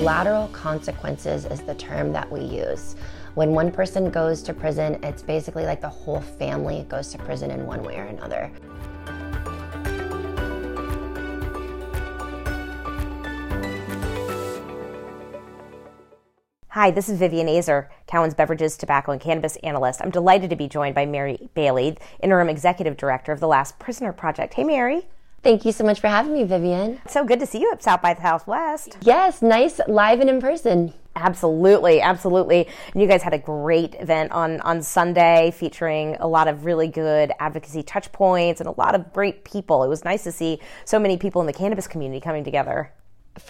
Collateral consequences is the term that we use. When one person goes to prison, it's basically like the whole family goes to prison in one way or another. Hi, this is Vivian Azer, Cowen's Beverages, Tobacco, and Cannabis Analyst. I'm delighted to be joined by Mary Bailey, Interim Executive Director of the Last Prisoner Project. Hey, Mary. Thank you so much for having me, Vivian. So good to see you at South by Southwest. Yes, nice live and in person. Absolutely, absolutely. And you guys had a great event on on Sunday featuring a lot of really good advocacy touch points and a lot of great people. It was nice to see so many people in the cannabis community coming together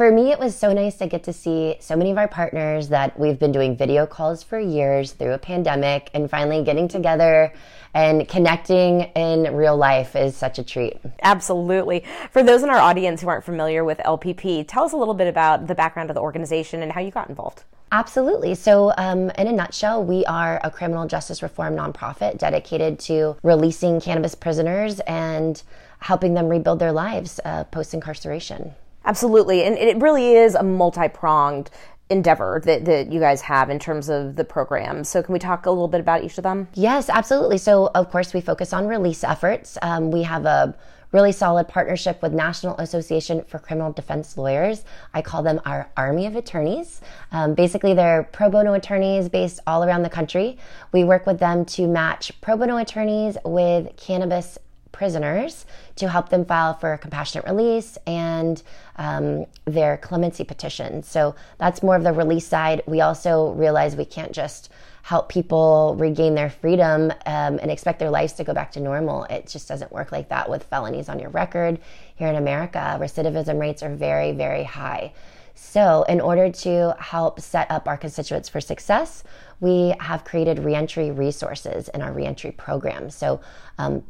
for me, it was so nice to get to see so many of our partners that we've been doing video calls for years through a pandemic and finally getting together and connecting in real life is such a treat. Absolutely. For those in our audience who aren't familiar with LPP, tell us a little bit about the background of the organization and how you got involved. Absolutely. So, um, in a nutshell, we are a criminal justice reform nonprofit dedicated to releasing cannabis prisoners and helping them rebuild their lives uh, post incarceration. Absolutely. And it really is a multi pronged endeavor that, that you guys have in terms of the program. So, can we talk a little bit about each of them? Yes, absolutely. So, of course, we focus on release efforts. Um, we have a really solid partnership with National Association for Criminal Defense Lawyers. I call them our army of attorneys. Um, basically, they're pro bono attorneys based all around the country. We work with them to match pro bono attorneys with cannabis prisoners to help them file for compassionate release and um, their clemency petition. So that's more of the release side. We also realize we can't just help people regain their freedom um, and expect their lives to go back to normal. It just doesn't work like that with felonies on your record. Here in America, recidivism rates are very, very high. So, in order to help set up our constituents for success, we have created reentry resources in our reentry program. So, um,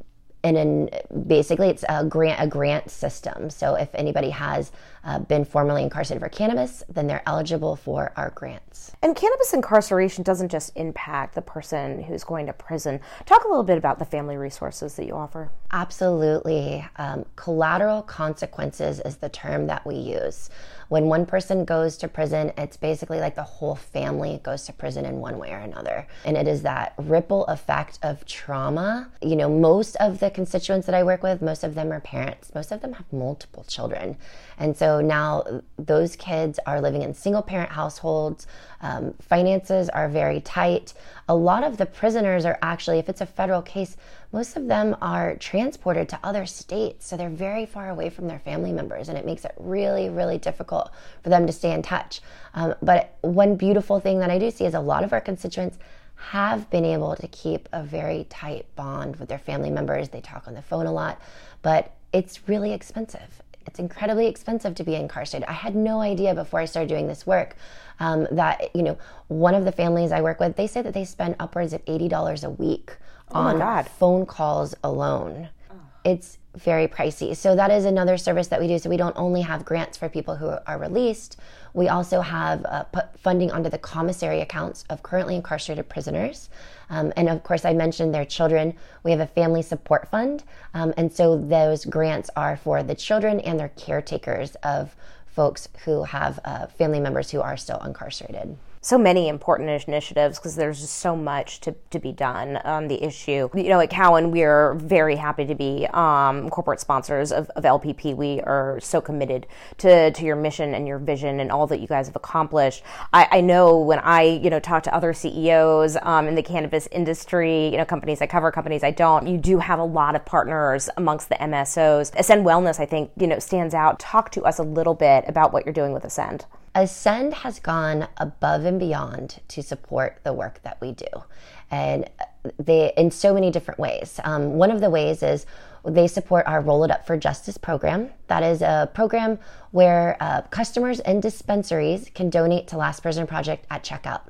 and basically it's a grant a grant system. So if anybody has uh, been formerly incarcerated for cannabis, then they're eligible for our grants. And cannabis incarceration doesn't just impact the person who's going to prison. Talk a little bit about the family resources that you offer. Absolutely. Um, collateral consequences is the term that we use. When one person goes to prison, it's basically like the whole family goes to prison in one way or another. And it is that ripple effect of trauma. You know, most of the constituents that I work with, most of them are parents, most of them have multiple children. And so now those kids are living in single parent households. Um, finances are very tight. A lot of the prisoners are actually, if it's a federal case, most of them are transported to other states. So they're very far away from their family members, and it makes it really, really difficult for them to stay in touch. Um, but one beautiful thing that I do see is a lot of our constituents have been able to keep a very tight bond with their family members. They talk on the phone a lot, but it's really expensive it's incredibly expensive to be incarcerated. I had no idea before I started doing this work um, that you know one of the families I work with they say that they spend upwards of eighty dollars a week oh on phone calls alone. It's very pricey. So that is another service that we do. So we don't only have grants for people who are released, we also have uh, funding onto the commissary accounts of currently incarcerated prisoners. Um, and of course, I mentioned their children. We have a family support fund. Um, and so those grants are for the children and their caretakers of folks who have uh, family members who are still incarcerated so many important initiatives because there's just so much to, to be done on the issue. You know, at Cowen, we're very happy to be um, corporate sponsors of, of, LPP. We are so committed to, to your mission and your vision and all that you guys have accomplished. I, I know when I, you know, talk to other CEOs um, in the cannabis industry, you know, companies I cover, companies I don't, you do have a lot of partners amongst the MSOs. Ascend Wellness, I think, you know, stands out. Talk to us a little bit about what you're doing with Ascend. Ascend has gone above and beyond to support the work that we do, and they in so many different ways. Um, one of the ways is they support our Roll It Up for Justice program. That is a program where uh, customers and dispensaries can donate to Last Prisoner Project at checkout.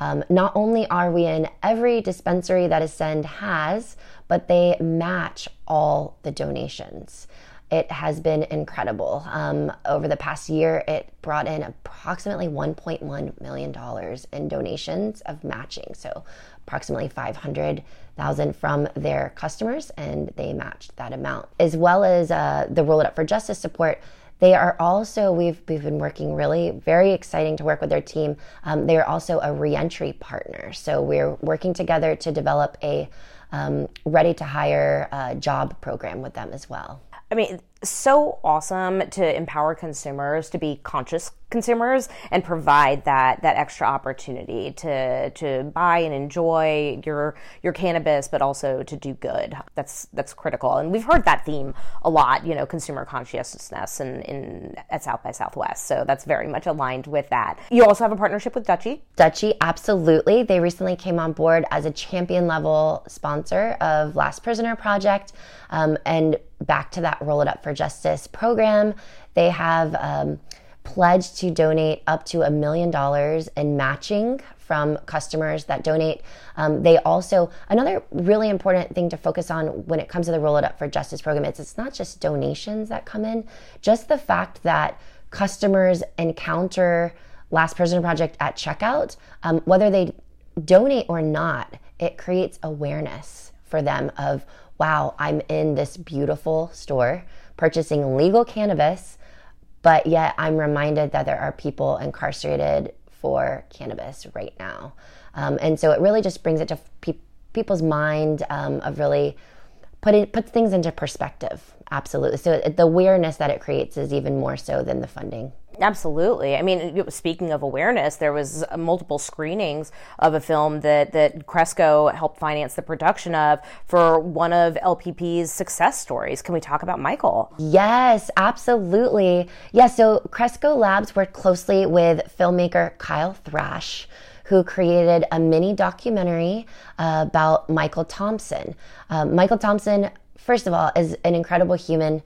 Um, not only are we in every dispensary that Ascend has, but they match all the donations it has been incredible. Um, over the past year, it brought in approximately $1.1 million in donations of matching. So, approximately 500,000 from their customers, and they matched that amount. As well as uh, the Roll It Up for Justice support, They are also we've we've been working really very exciting to work with their team. Um, they are also a reentry partner, so we're working together to develop a um, ready to hire uh, job program with them as well. I mean, so awesome to empower consumers to be conscious consumers and provide that that extra opportunity to to buy and enjoy your your cannabis but also to do good. That's that's critical. And we've heard that theme a lot you know consumer consciousness in, in at south by southwest. So that's very much aligned with that. You also have a partnership with Dutchie Dutchie absolutely. They recently came on board as a champion level sponsor of last prisoner project um, and back to that roll it up for justice program they have um, pledged to donate up to a million dollars in matching from customers that donate. Um, they also, another really important thing to focus on when it comes to the Roll It Up for Justice program is it's not just donations that come in, just the fact that customers encounter Last Prisoner Project at checkout, um, whether they donate or not, it creates awareness for them of, wow, I'm in this beautiful store purchasing legal cannabis but yet I'm reminded that there are people incarcerated for cannabis right now. Um, and so it really just brings it to pe- people's mind um, of really put it puts things into perspective. Absolutely. So the awareness that it creates is even more so than the funding. Absolutely. I mean, speaking of awareness, there was uh, multiple screenings of a film that that Cresco helped finance the production of for one of LPP's success stories. Can we talk about Michael? Yes, absolutely. Yeah, so Cresco Labs worked closely with filmmaker Kyle Thrash who created a mini documentary uh, about Michael Thompson. Uh, Michael Thompson, first of all, is an incredible human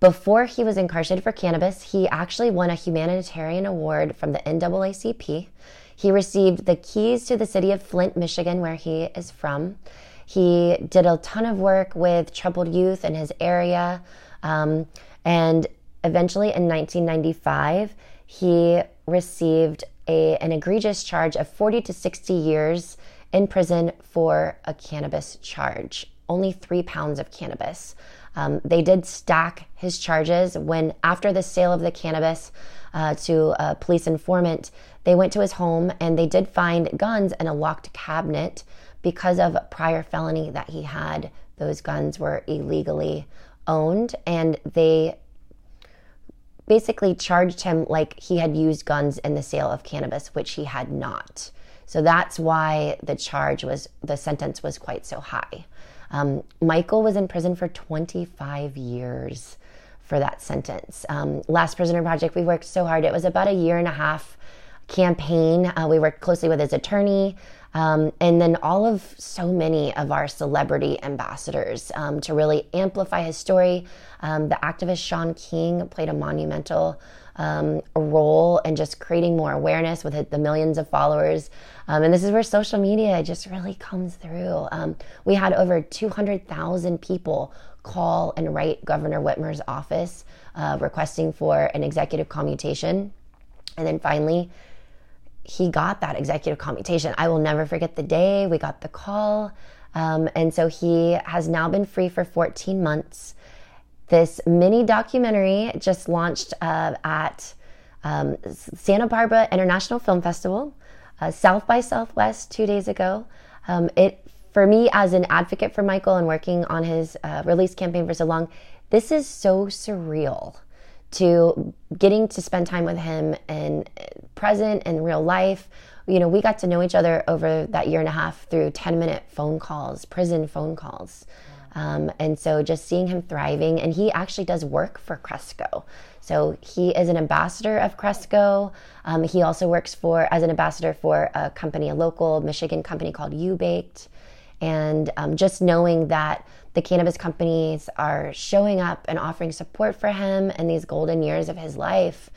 before he was incarcerated for cannabis, he actually won a humanitarian award from the NAACP. He received the keys to the city of Flint, Michigan, where he is from. He did a ton of work with troubled youth in his area. Um, and eventually in 1995, he received a, an egregious charge of 40 to 60 years in prison for a cannabis charge, only three pounds of cannabis. Um, they did stack his charges when, after the sale of the cannabis uh, to a police informant, they went to his home and they did find guns in a locked cabinet because of prior felony that he had. Those guns were illegally owned and they basically charged him like he had used guns in the sale of cannabis, which he had not. So that's why the charge was, the sentence was quite so high. Um, Michael was in prison for 25 years for that sentence. Um, Last Prisoner Project, we worked so hard. It was about a year and a half campaign. Uh, we worked closely with his attorney. Um, and then all of so many of our celebrity ambassadors um, to really amplify his story. Um, the activist Shaun King played a monumental um, role in just creating more awareness with the millions of followers. Um, and this is where social media just really comes through. Um, we had over 200,000 people call and write Governor Whitmer's office uh, requesting for an executive commutation. And then finally, he got that executive commutation. I will never forget the day we got the call. Um, and so he has now been free for 14 months. This mini documentary just launched uh, at um, Santa Barbara International Film Festival, uh, South by Southwest two days ago. Um, it for me as an advocate for Michael and working on his uh, release campaign for so long, this is so surreal to getting to spend time with him in present and real life. You know, we got to know each other over that year and a half through 10 minute phone calls, prison phone calls. Um, and so just seeing him thriving, and he actually does work for Cresco. So he is an ambassador of Cresco. Um, he also works for as an ambassador for a company, a local Michigan company called Ubaked. And um, just knowing that the cannabis companies are showing up and offering support for him in these golden years of his life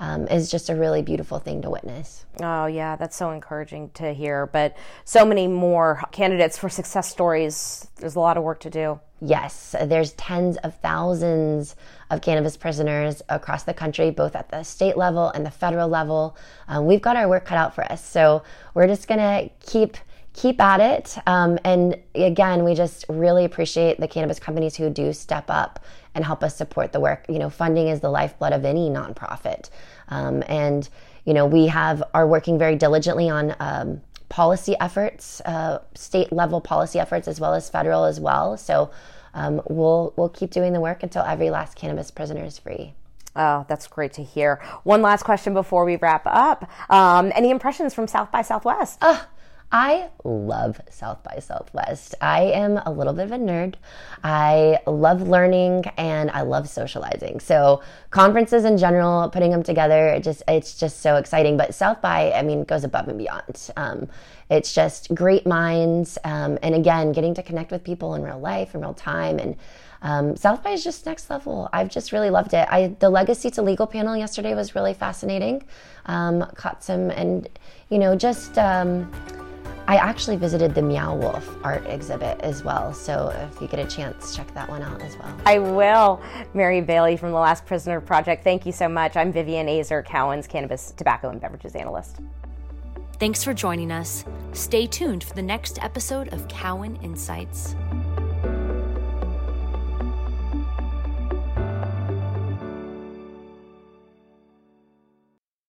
um, is just a really beautiful thing to witness. Oh, yeah, that's so encouraging to hear. But so many more candidates for success stories. There's a lot of work to do. Yes, there's tens of thousands of cannabis prisoners across the country, both at the state level and the federal level. Um, we've got our work cut out for us. So we're just going to keep keep at it. Um, and again, we just really appreciate the cannabis companies who do step up and help us support the work. You know, funding is the lifeblood of any nonprofit. Um, and, you know, we have are working very diligently on um, policy efforts, uh, state level policy efforts, as well as federal as well. So um, we'll, we'll keep doing the work until every last cannabis prisoner is free. Oh, that's great to hear. One last question before we wrap up. Um, any impressions from South by Southwest? Uh, I love South by Southwest. I am a little bit of a nerd. I love learning and I love socializing. So conferences in general, putting them together, it just it's just so exciting. But South by, I mean, goes above and beyond. Um, it's just great minds, um, and again, getting to connect with people in real life in real time and. Um, South by is just next level. I've just really loved it. I the Legacy to Legal panel yesterday was really fascinating. Um, caught some and you know just um, I actually visited the Meow Wolf art exhibit as well. So if you get a chance, check that one out as well. I will. Mary Bailey from the Last Prisoner Project, thank you so much. I'm Vivian Azer, Cowen's cannabis, tobacco, and beverages analyst. Thanks for joining us. Stay tuned for the next episode of Cowen Insights.